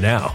now.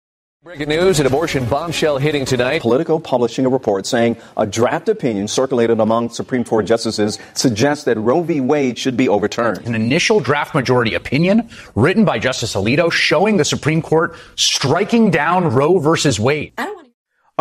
Breaking news, an abortion bombshell hitting tonight. Politico publishing a report saying a draft opinion circulated among Supreme Court justices suggests that Roe v. Wade should be overturned. An initial draft majority opinion written by Justice Alito showing the Supreme Court striking down Roe versus Wade.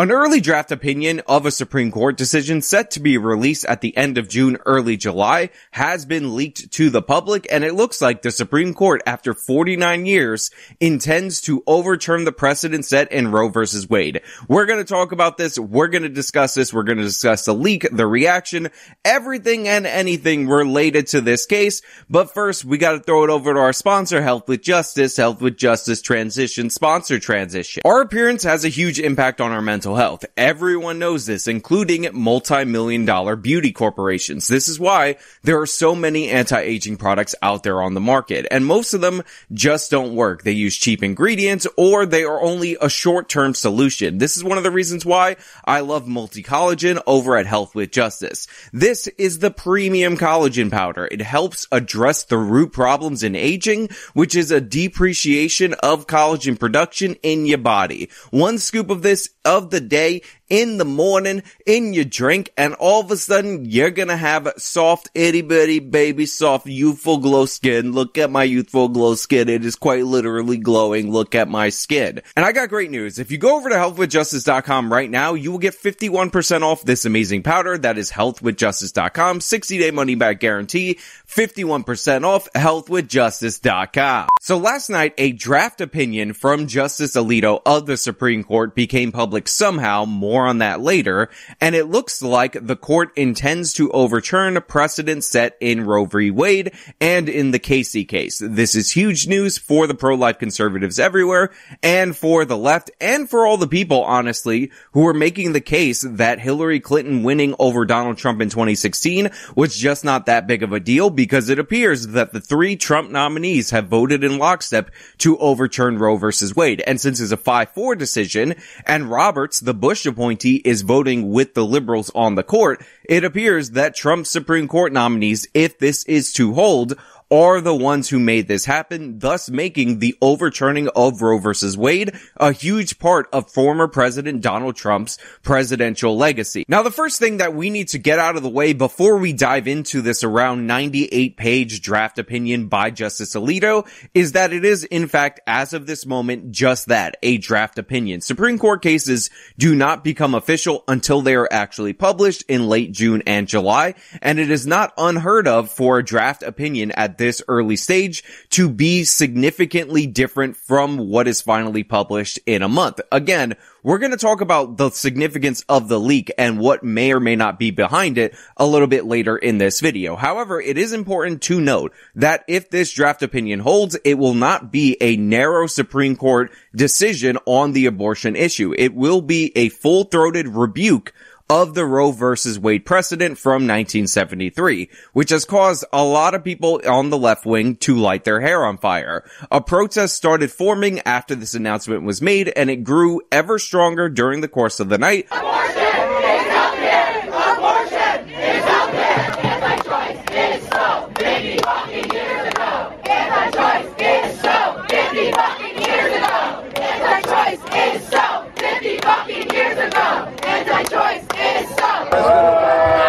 An early draft opinion of a Supreme Court decision set to be released at the end of June, early July has been leaked to the public and it looks like the Supreme Court after 49 years intends to overturn the precedent set in Roe versus Wade. We're going to talk about this. We're going to discuss this. We're going to discuss the leak, the reaction, everything and anything related to this case. But first, we got to throw it over to our sponsor, Health with Justice, Health with Justice Transition Sponsor Transition. Our appearance has a huge impact on our mental health. Everyone knows this, including multi-million dollar beauty corporations. This is why there are so many anti-aging products out there on the market, and most of them just don't work. They use cheap ingredients or they are only a short-term solution. This is one of the reasons why I love multi-collagen over at Health with Justice. This is the premium collagen powder. It helps address the root problems in aging, which is a depreciation of collagen production in your body. One scoop of this of the day in the morning in your drink and all of a sudden you're gonna have soft itty bitty baby soft youthful glow skin. Look at my youthful glow skin. It is quite literally glowing. Look at my skin. And I got great news. If you go over to healthwithjustice.com right now, you will get 51% off this amazing powder. That is healthwithjustice.com. 60 day money back guarantee. 51% off healthwithjustice.com. So last night, a draft opinion from Justice Alito of the Supreme Court became public somehow. More on that later. And it looks like the court intends to overturn a precedent set in Roe v. Wade and in the Casey case. This is huge news for the pro-life conservatives everywhere and for the left and for all the people, honestly, who are making the case that Hillary Clinton winning over Donald Trump in 2016 was just not that big of a deal because it appears that the three Trump nominees have voted in lockstep to overturn Roe versus Wade. And since it's a 5-4 decision and Roberts, the Bush appointee, is voting with the liberals on the court, it appears that Trump's Supreme Court nominees, if this is to hold, are the ones who made this happen, thus making the overturning of Roe versus Wade a huge part of former President Donald Trump's presidential legacy. Now, the first thing that we need to get out of the way before we dive into this around 98 page draft opinion by Justice Alito is that it is, in fact, as of this moment, just that, a draft opinion. Supreme Court cases do not become official until they are actually published in late June and July, and it is not unheard of for a draft opinion at this early stage to be significantly different from what is finally published in a month. Again, we're going to talk about the significance of the leak and what may or may not be behind it a little bit later in this video. However, it is important to note that if this draft opinion holds, it will not be a narrow Supreme Court decision on the abortion issue. It will be a full-throated rebuke of the Roe versus Wade precedent from 1973, which has caused a lot of people on the left wing to light their hair on fire. A protest started forming after this announcement was made and it grew ever stronger during the course of the night. Abortion is healthcare! Abortion is healthcare! Anti-choice is so 50 fucking years ago! Anti-choice is so 50 fucking years ago! Anti-choice is so 50 fucking years ago! Anti-choice is so...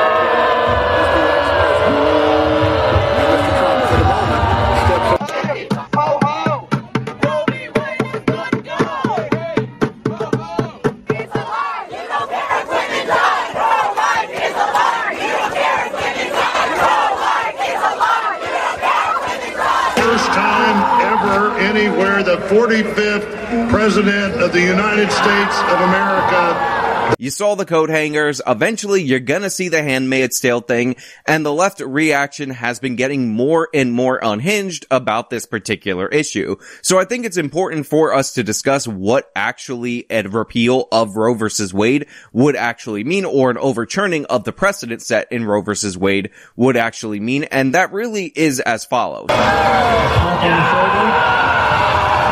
anywhere the 45th President of the United States of America You saw the coat hangers. Eventually, you're gonna see the Handmaid's Tale thing, and the left reaction has been getting more and more unhinged about this particular issue. So I think it's important for us to discuss what actually a repeal of Roe versus Wade would actually mean, or an overturning of the precedent set in Roe versus Wade would actually mean, and that really is as follows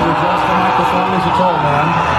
adjust the microphone. He's a tall man.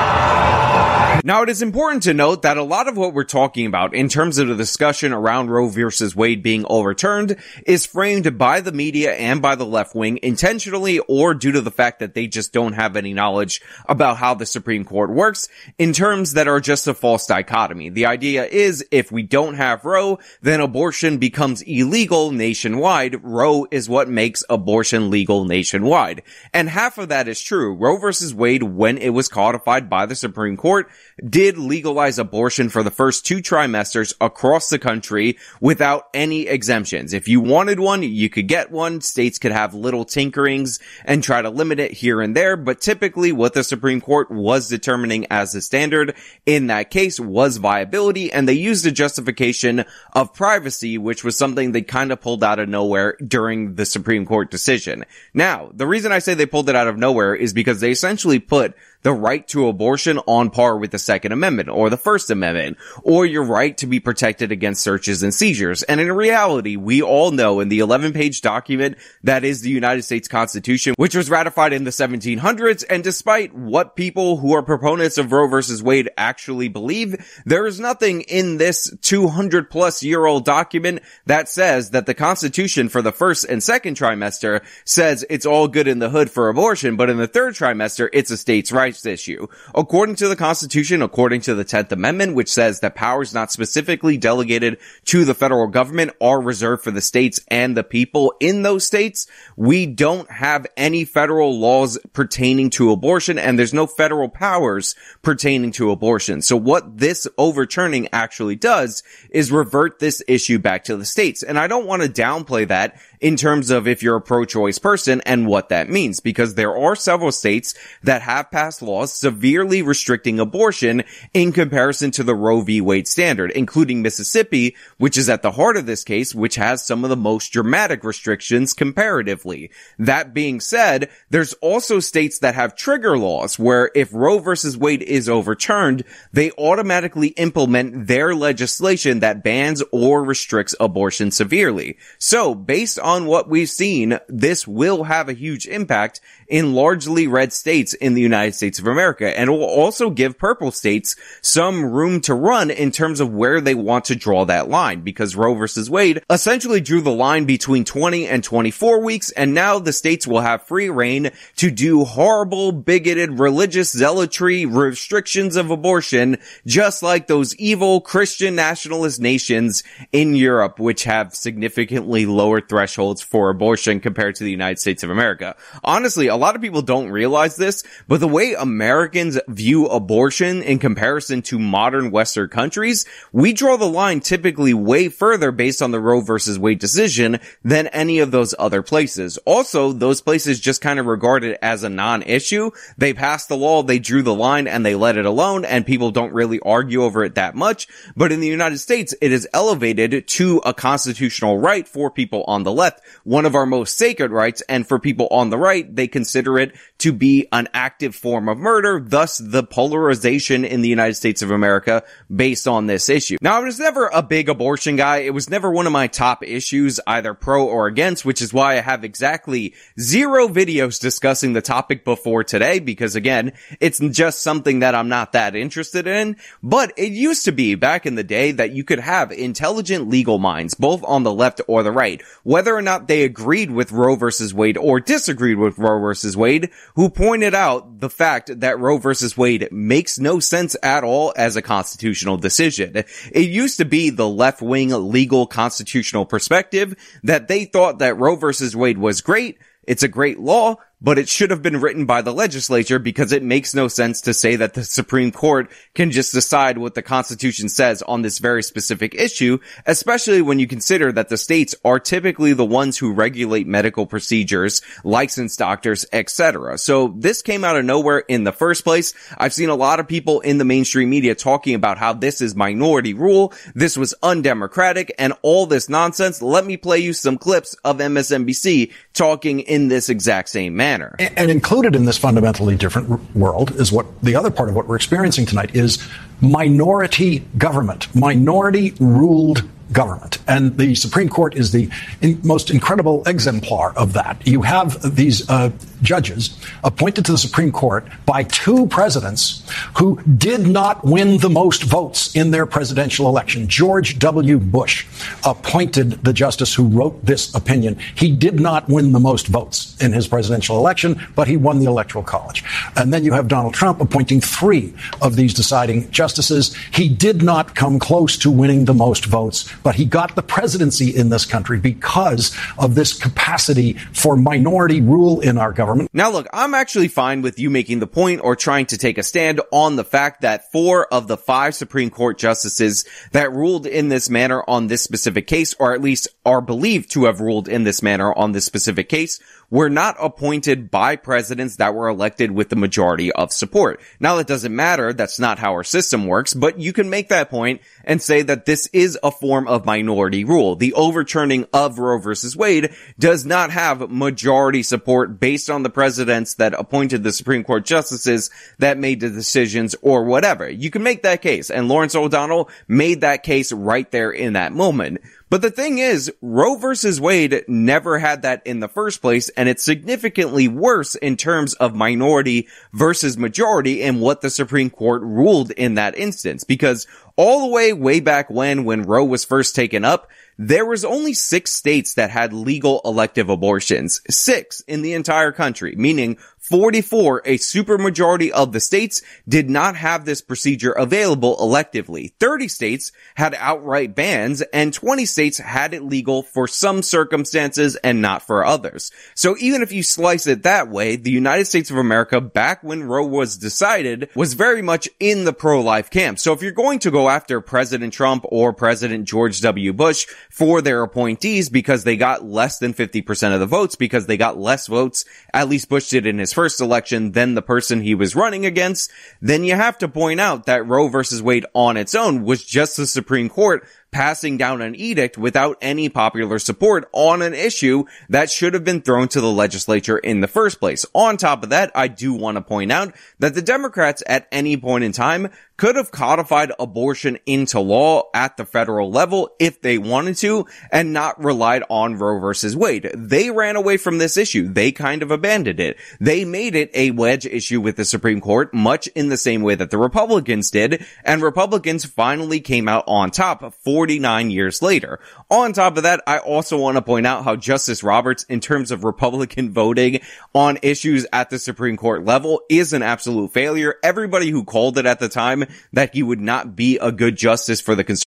Now, it is important to note that a lot of what we're talking about in terms of the discussion around Roe versus Wade being overturned is framed by the media and by the left wing intentionally or due to the fact that they just don't have any knowledge about how the Supreme Court works in terms that are just a false dichotomy. The idea is if we don't have Roe, then abortion becomes illegal nationwide. Roe is what makes abortion legal nationwide. And half of that is true. Roe versus Wade, when it was codified by the Supreme Court, did legalize abortion for the first two trimesters across the country without any exemptions. If you wanted one, you could get one. States could have little tinkerings and try to limit it here and there, but typically what the Supreme Court was determining as the standard in that case was viability, and they used a justification of privacy, which was something they kind of pulled out of nowhere during the Supreme Court decision. Now, the reason I say they pulled it out of nowhere is because they essentially put the right to abortion on par with the Second Amendment or the First Amendment, or your right to be protected against searches and seizures. And in reality, we all know in the 11 page document that is the United States Constitution, which was ratified in the 1700s, and despite what people who are proponents of Roe versus Wade actually believe, there is nothing in this 200 plus year old document that says that the Constitution for the first and second trimester says it's all good in the hood for abortion, but in the third trimester, it's a state's right rights issue. According to the Constitution, according to the 10th Amendment, which says that powers not specifically delegated to the federal government are reserved for the states and the people in those states, we don't have any federal laws pertaining to abortion and there's no federal powers pertaining to abortion. So what this overturning actually does is revert this issue back to the states. And I don't want to downplay that in terms of if you're a pro-choice person and what that means, because there are several states that have passed laws severely restricting abortion in comparison to the Roe v. Wade standard, including Mississippi, which is at the heart of this case, which has some of the most dramatic restrictions comparatively. That being said, there's also states that have trigger laws where if Roe versus Wade is overturned, they automatically implement their legislation that bans or restricts abortion severely. So based on on what we've seen, this will have a huge impact in largely red states in the United States of America. And it will also give purple states some room to run in terms of where they want to draw that line because Roe versus Wade essentially drew the line between 20 and 24 weeks. And now the states will have free rein to do horrible, bigoted, religious zealotry restrictions of abortion, just like those evil Christian nationalist nations in Europe, which have significantly lower thresholds for abortion compared to the United States of America. Honestly, a lot of people don't realize this, but the way Americans view abortion in comparison to modern Western countries, we draw the line typically way further based on the Roe versus Wade decision than any of those other places. Also, those places just kind of regard it as a non-issue. They passed the law, they drew the line, and they let it alone, and people don't really argue over it that much. But in the United States, it is elevated to a constitutional right for people on the left, one of our most sacred rights, and for people on the right, they consider consider it to be an active form of murder, thus the polarization in the United States of America based on this issue. Now, I was never a big abortion guy. It was never one of my top issues, either pro or against, which is why I have exactly zero videos discussing the topic before today, because again, it's just something that I'm not that interested in. But it used to be back in the day that you could have intelligent legal minds, both on the left or the right, whether or not they agreed with Roe versus Wade or disagreed with Roe versus Wade, who pointed out the fact that Roe versus Wade makes no sense at all as a constitutional decision. It used to be the left-wing legal constitutional perspective that they thought that Roe versus Wade was great, it's a great law, but it should have been written by the legislature because it makes no sense to say that the Supreme Court can just decide what the Constitution says on this very specific issue, especially when you consider that the states are typically the ones who regulate medical procedures, licensed doctors, etc. So this came out of nowhere in the first place. I've seen a lot of people in the mainstream media talking about how this is minority rule, this was undemocratic, and all this nonsense. Let me play you some clips of MSNBC talking in this exact same manner. And, and included in this fundamentally different world is what the other part of what we're experiencing tonight is minority government, minority ruled government. And the Supreme Court is the in, most incredible exemplar of that. You have these uh, judges appointed to the Supreme Court by two presidents who did not win the most votes in their presidential election. George W. Bush appointed the justice who wrote this opinion. He did not win the most votes in his presidential election, but he won the Electoral College. And then you have Donald Trump appointing three of these deciding justices. He did not come close to winning the most votes, but he got the presidency in this country because of this capacity for minority rule in our government. Now look, I'm actually fine with you making the point or trying to take a stand on the fact that four of the five Supreme Court justices that ruled in this manner on this specific case, or at least are believed to have ruled in this manner on this specific case, were not appointed by presidents that were elected with the majority of support. Now that doesn't matter. That's not how our system works, but you can make that point and say that this is a form of minority rule. The overturning of Roe versus Wade does not have majority support based on the presidents that appointed the Supreme Court justices that made the decisions or whatever. You can make that case and Lawrence O'Donnell made that case right there in that moment. But the thing is, Roe versus Wade never had that in the first place, and it's significantly worse in terms of minority versus majority in what the Supreme Court ruled in that instance. Because all the way way back when, when Roe was first taken up, there was only six states that had legal elective abortions. Six in the entire country, meaning 44, a supermajority of the states did not have this procedure available electively. 30 states had outright bans and 20 states had it legal for some circumstances and not for others. So even if you slice it that way, the United States of America back when Roe was decided was very much in the pro-life camp. So if you're going to go after President Trump or President George W. Bush for their appointees because they got less than 50% of the votes because they got less votes, at least Bush did in his first election than the person he was running against, then you have to point out that Roe versus Wade on its own was just the Supreme Court passing down an edict without any popular support on an issue that should have been thrown to the legislature in the first place. On top of that, I do want to point out that the Democrats at any point in time could have codified abortion into law at the federal level if they wanted to and not relied on Roe versus Wade. They ran away from this issue. They kind of abandoned it. They made it a wedge issue with the Supreme Court, much in the same way that the Republicans did, and Republicans finally came out on top 49 years later. On top of that, I also want to point out how Justice Roberts, in terms of Republican voting on issues at the Supreme Court level, is an absolute failure. Everybody who called it at the time that he would not be a good justice for the conservative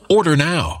Order now.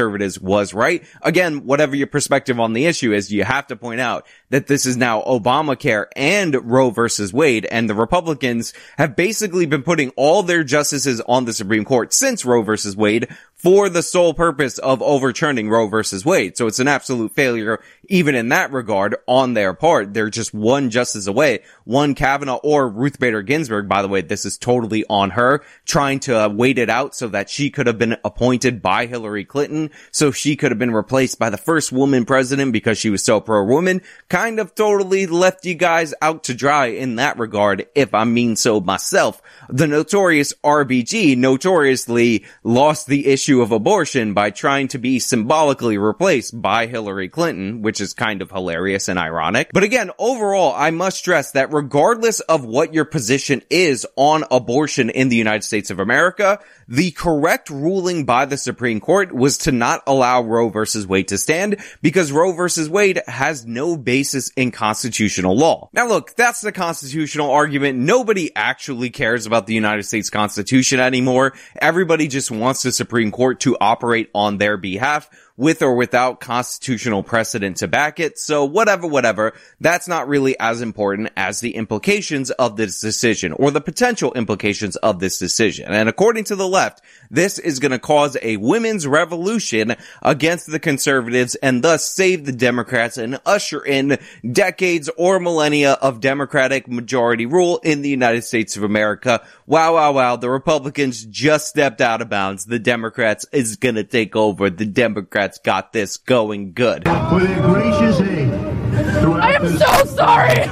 conservatives was right. Again, whatever your perspective on the issue is, you have to point out that this is now Obamacare and Roe versus Wade, and the Republicans have basically been putting all their justices on the Supreme Court since Roe versus Wade for the sole purpose of overturning Roe versus Wade. So it's an absolute failure, even in that regard, on their part. They're just one justice away, one Kavanaugh or Ruth Bader Ginsburg. By the way, this is totally on her, trying to uh, wait it out so that she could have been appointed by Hillary Clinton, so she could have been replaced by the first woman president because she was so pro-woman. Kind of totally left you guys out to dry in that regard, if I mean so myself. The notorious RBG notoriously lost the issue issue of abortion by trying to be symbolically replaced by Hillary Clinton, which is kind of hilarious and ironic. But again, overall, I must stress that regardless of what your position is on abortion in the United States of America, the correct ruling by the Supreme Court was to not allow Roe versus Wade to stand because Roe versus Wade has no basis in constitutional law. Now look, that's the constitutional argument. Nobody actually cares about the United States Constitution anymore. Everybody just wants the Supreme Court court to operate on their behalf with or without constitutional precedent to back it. So whatever, whatever, that's not really as important as the implications of this decision or the potential implications of this decision. And according to the left, this is going to cause a women's revolution against the conservatives and thus save the Democrats and usher in decades or millennia of Democratic majority rule in the United States of America. Wow, wow, wow. The Republicans just stepped out of bounds. The Democrats is going to take over. The Democrats Democrats got this going good. For their gracious aid. I am so sorry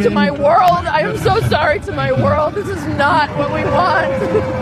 to my world. I am so sorry to my world. This is not what we want.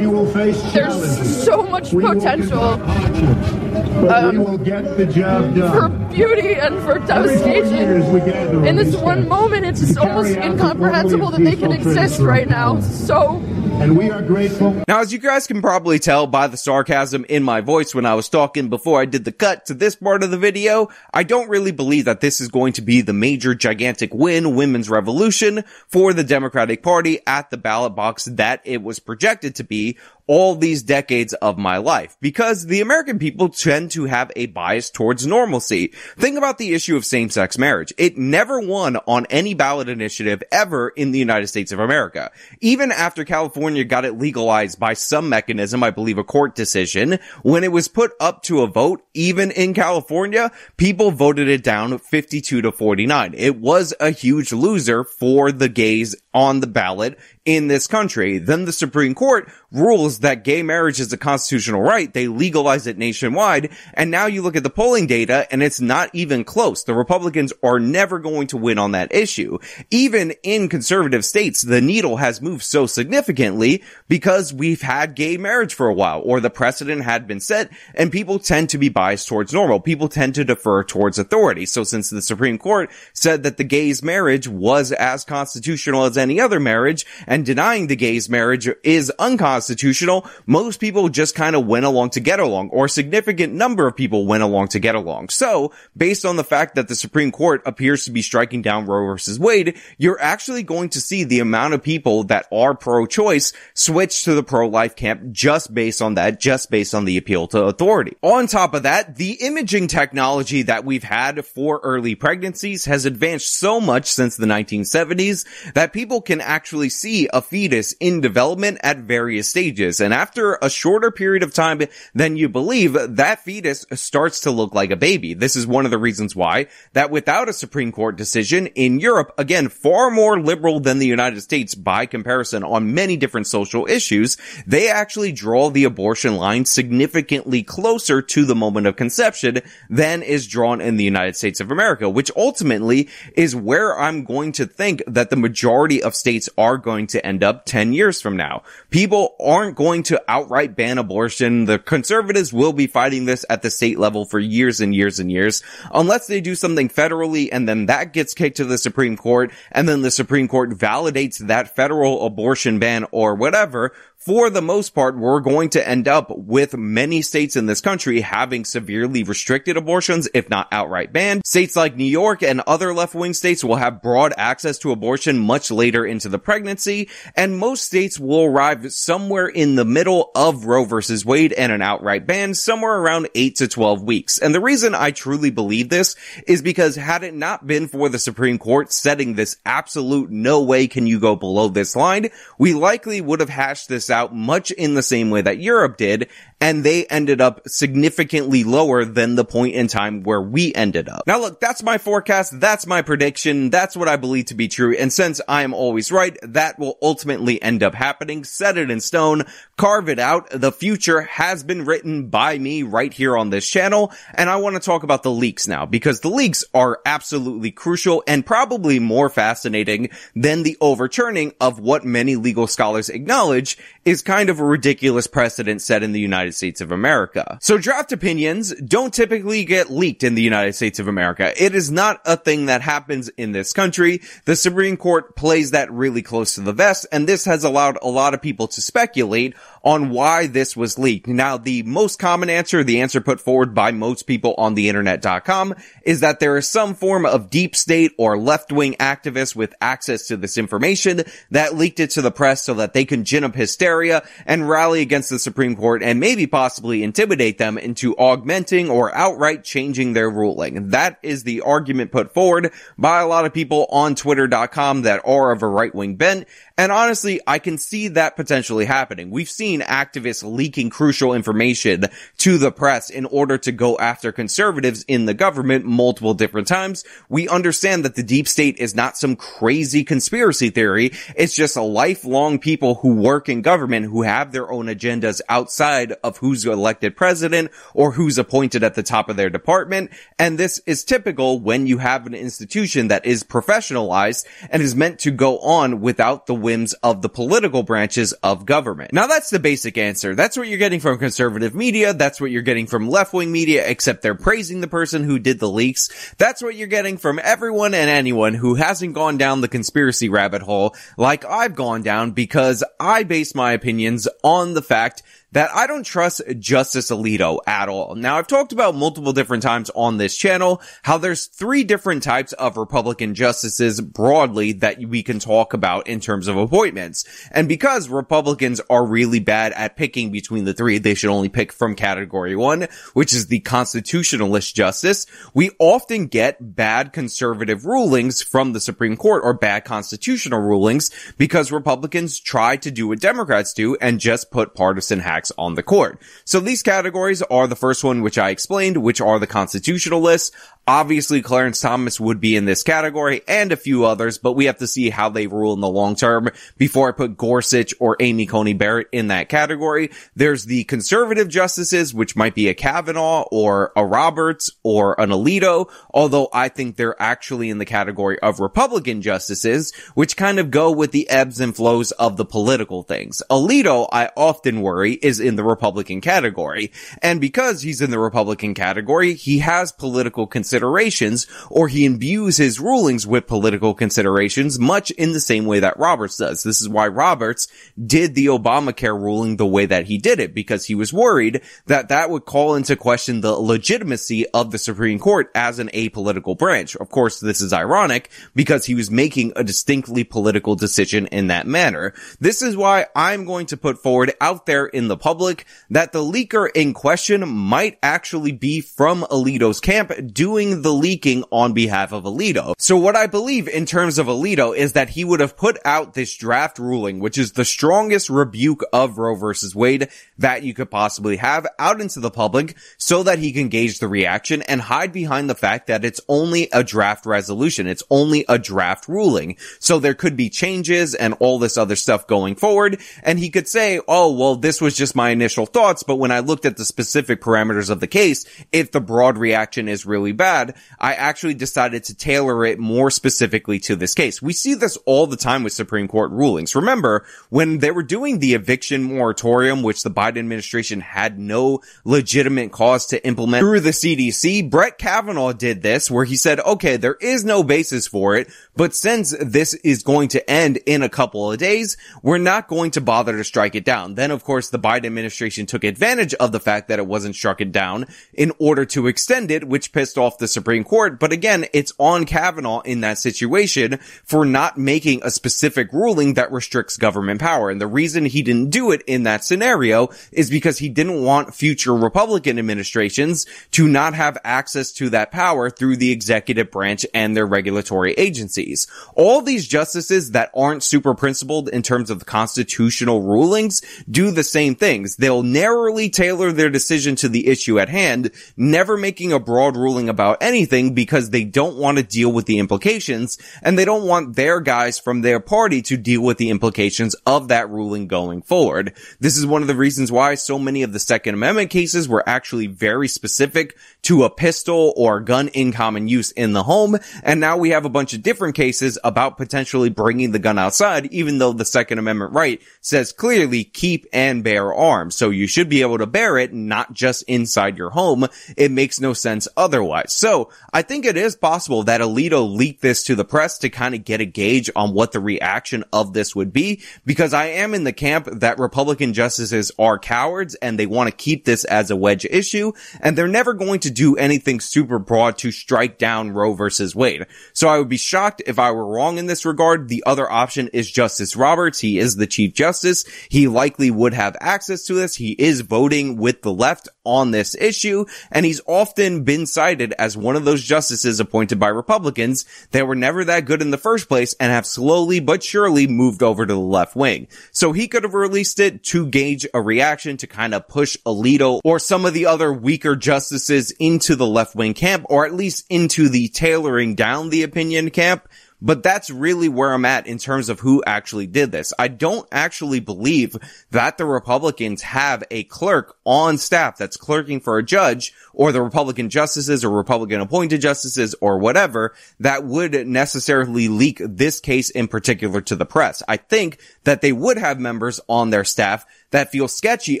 We will face There's so much we potential. But um, we will get the job done. For beauty and for devastation. In this one moment, it's just almost incomprehensible that they can exist right now. So and we are grateful. Now, as you guys can probably tell by the sarcasm in my voice when I was talking before I did the cut to this part of the video, I don't really believe that this is going to be the major gigantic win women's revolution for the Democratic Party at the ballot box that it was projected to be all these decades of my life because the American people tend to have a bias towards normalcy. Think about the issue of same-sex marriage. It never won on any ballot initiative ever in the United States of America. Even after California got it legalized by some mechanism, I believe a court decision, when it was put up to a vote, even in California, people voted it down 52 to 49. It was a huge loser for the gays on the ballot in this country. Then the Supreme Court rules that gay marriage is a constitutional right. They legalize it nationwide. And now you look at the polling data and it's not even close. The Republicans are never going to win on that issue. Even in conservative states, the needle has moved so significantly because we've had gay marriage for a while or the precedent had been set and people tend to be biased towards normal. People tend to defer towards authority. So since the Supreme Court said that the gays marriage was as constitutional as any other marriage denying the gays marriage is unconstitutional, most people just kind of went along to get along, or a significant number of people went along to get along. So, based on the fact that the Supreme Court appears to be striking down Roe versus Wade, you're actually going to see the amount of people that are pro-choice switch to the pro-life camp just based on that, just based on the appeal to authority. On top of that, the imaging technology that we've had for early pregnancies has advanced so much since the 1970s that people can actually see a fetus in development at various stages. And after a shorter period of time than you believe, that fetus starts to look like a baby. This is one of the reasons why that without a Supreme Court decision in Europe, again, far more liberal than the United States by comparison on many different social issues, they actually draw the abortion line significantly closer to the moment of conception than is drawn in the United States of America, which ultimately is where I'm going to think that the majority of states are going to end up 10 years from now. People aren't going to outright ban abortion. The conservatives will be fighting this at the state level for years and years and years, unless they do something federally and then that gets kicked to the Supreme Court and then the Supreme Court validates that federal abortion ban or whatever for the most part, we're going to end up with many states in this country having severely restricted abortions, if not outright banned. States like New York and other left-wing states will have broad access to abortion much later into the pregnancy, and most states will arrive somewhere in the middle of Roe versus Wade and an outright ban, somewhere around 8 to 12 weeks. And the reason I truly believe this is because had it not been for the Supreme Court setting this absolute no way can you go below this line, we likely would have hashed this much in the same way that Europe did, and they ended up significantly lower than the point in time where we ended up. Now look, that's my forecast, that's my prediction, that's what I believe to be true, and since I am always right, that will ultimately end up happening. Set it in stone, carve it out. The future has been written by me right here on this channel, and I want to talk about the leaks now, because the leaks are absolutely crucial and probably more fascinating than the overturning of what many legal scholars acknowledge is kind of a ridiculous precedent set in the United States of America. So draft opinions don't typically get leaked in the United States of America. It is not a thing that happens in this country. The Supreme Court plays that really close to the vest, and this has allowed a lot of people to speculate on why this was leaked. Now, the most common answer, the answer put forward by most people on the internet.com is that there is some form of deep state or left-wing activists with access to this information that leaked it to the press so that they can gin up hysteria and rally against the Supreme Court and maybe possibly intimidate them into augmenting or outright changing their ruling. That is the argument put forward by a lot of people on twitter.com that are of a right-wing bent. And honestly, I can see that potentially happening. We've seen activists leaking crucial information to the press in order to go after conservatives in the government multiple different times. We understand that the deep state is not some crazy conspiracy theory. It's just a lifelong people who work in government who have their own agendas outside of who's elected president or who's appointed at the top of their department. And this is typical when you have an institution that is professionalized and is meant to go on without the whims of the political branches of government. Now that's the basic answer. That's what you're getting from conservative media. That's what you're getting from left-wing media, except they're praising the person who did the leaks. That's what you're getting from everyone and anyone who hasn't gone down the conspiracy rabbit hole like I've gone down because I base my opinions on the fact that I don't trust Justice Alito at all. Now, I've talked about multiple different times on this channel how there's three different types of Republican justices broadly that we can talk about in terms of appointments. And because Republicans are really bad at picking between the three, they should only pick from category one, which is the constitutionalist justice. We often get bad conservative rulings from the Supreme Court or bad constitutional rulings because Republicans try to do what Democrats do and just put partisan hacks on the court. So these categories are the first one, which I explained, which are the constitutionalists. Obviously, Clarence Thomas would be in this category and a few others, but we have to see how they rule in the long term before I put Gorsuch or Amy Coney Barrett in that category. There's the conservative justices, which might be a Kavanaugh or a Roberts or an Alito, although I think they're actually in the category of Republican justices, which kind of go with the ebbs and flows of the political things. Alito, I often worry, is in the Republican category. And because he's in the Republican category, he has political considerations considerations, or he imbues his rulings with political considerations, much in the same way that Roberts does. This is why Roberts did the Obamacare ruling the way that he did it, because he was worried that that would call into question the legitimacy of the Supreme Court as an apolitical branch. Of course, this is ironic because he was making a distinctly political decision in that manner. This is why I'm going to put forward out there in the public that the leaker in question might actually be from Alito's camp doing doing the leaking on behalf of Alito. So what I believe in terms of Alito is that he would have put out this draft ruling, which is the strongest rebuke of Roe versus Wade that you could possibly have out into the public so that he can gauge the reaction and hide behind the fact that it's only a draft resolution. It's only a draft ruling. So there could be changes and all this other stuff going forward. And he could say, oh, well, this was just my initial thoughts. But when I looked at the specific parameters of the case, if the broad reaction is really bad, I actually decided to tailor it more specifically to this case. We see this all the time with Supreme Court rulings. Remember, when they were doing the eviction moratorium, which the Biden administration had no legitimate cause to implement through the CDC, Brett Kavanaugh did this where he said, okay, there is no basis for it, but since this is going to end in a couple of days, we're not going to bother to strike it down. Then, of course, the Biden administration took advantage of the fact that it wasn't struck it down in order to extend it, which pissed off the Supreme Court. But again, it's on Kavanaugh in that situation for not making a specific ruling that restricts government power. And the reason he didn't do it in that scenario is because he didn't want future Republican administrations to not have access to that power through the executive branch and their regulatory agencies. All these justices that aren't super principled in terms of constitutional rulings do the same things. They'll narrowly tailor their decision to the issue at hand, never making a broad ruling about about anything because they don't want to deal with the implications and they don't want their guys from their party to deal with the implications of that ruling going forward. This is one of the reasons why so many of the Second Amendment cases were actually very specific to a pistol or gun in common use in the home. And now we have a bunch of different cases about potentially bringing the gun outside, even though the Second Amendment right says clearly keep and bear arms. So you should be able to bear it, not just inside your home. It makes no sense otherwise. So I think it is possible that Alito leaked this to the press to kind of get a gauge on what the reaction of this would be, because I am in the camp that Republican justices are cowards and they want to keep this as a wedge issue, and they're never going to do anything super broad to strike down Roe versus Wade. So I would be shocked if I were wrong in this regard. The other option is Justice Roberts. He is the Chief Justice. He likely would have access to this. He is voting with the left on this issue, and he's often been cited as one of those justices appointed by Republicans that were never that good in the first place and have slowly but surely moved over to the left wing. So he could have released it to gauge a reaction to kind of push Alito or some of the other weaker justices into the left wing camp or at least into the tailoring down the opinion camp but that's really where I'm at in terms of who actually did this. I don't actually believe that the Republicans have a clerk on staff that's clerking for a judge or the Republican justices or Republican appointed justices or whatever that would necessarily leak this case in particular to the press. I think that they would have members on their staff that feel sketchy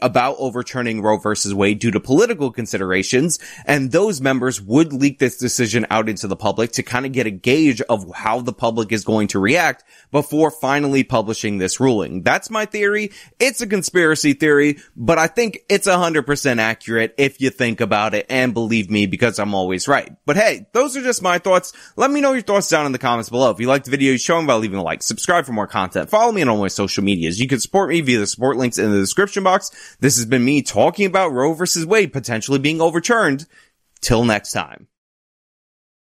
about overturning Roe versus Wade due to political considerations. And those members would leak this decision out into the public to kind of get a gauge of how the public is going to react before finally publishing this ruling. That's my theory. It's a conspiracy theory, but I think it's 100% accurate if you think about it and believe me because I'm always right. But hey, those are just my thoughts. Let me know your thoughts down in the comments below. If you liked the video, show them by leaving a like, subscribe for more content, follow me on all my social medias. You can support me via the support links in the description box. This has been me talking about Roe versus Wade potentially being overturned. Till next time.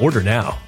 Order now.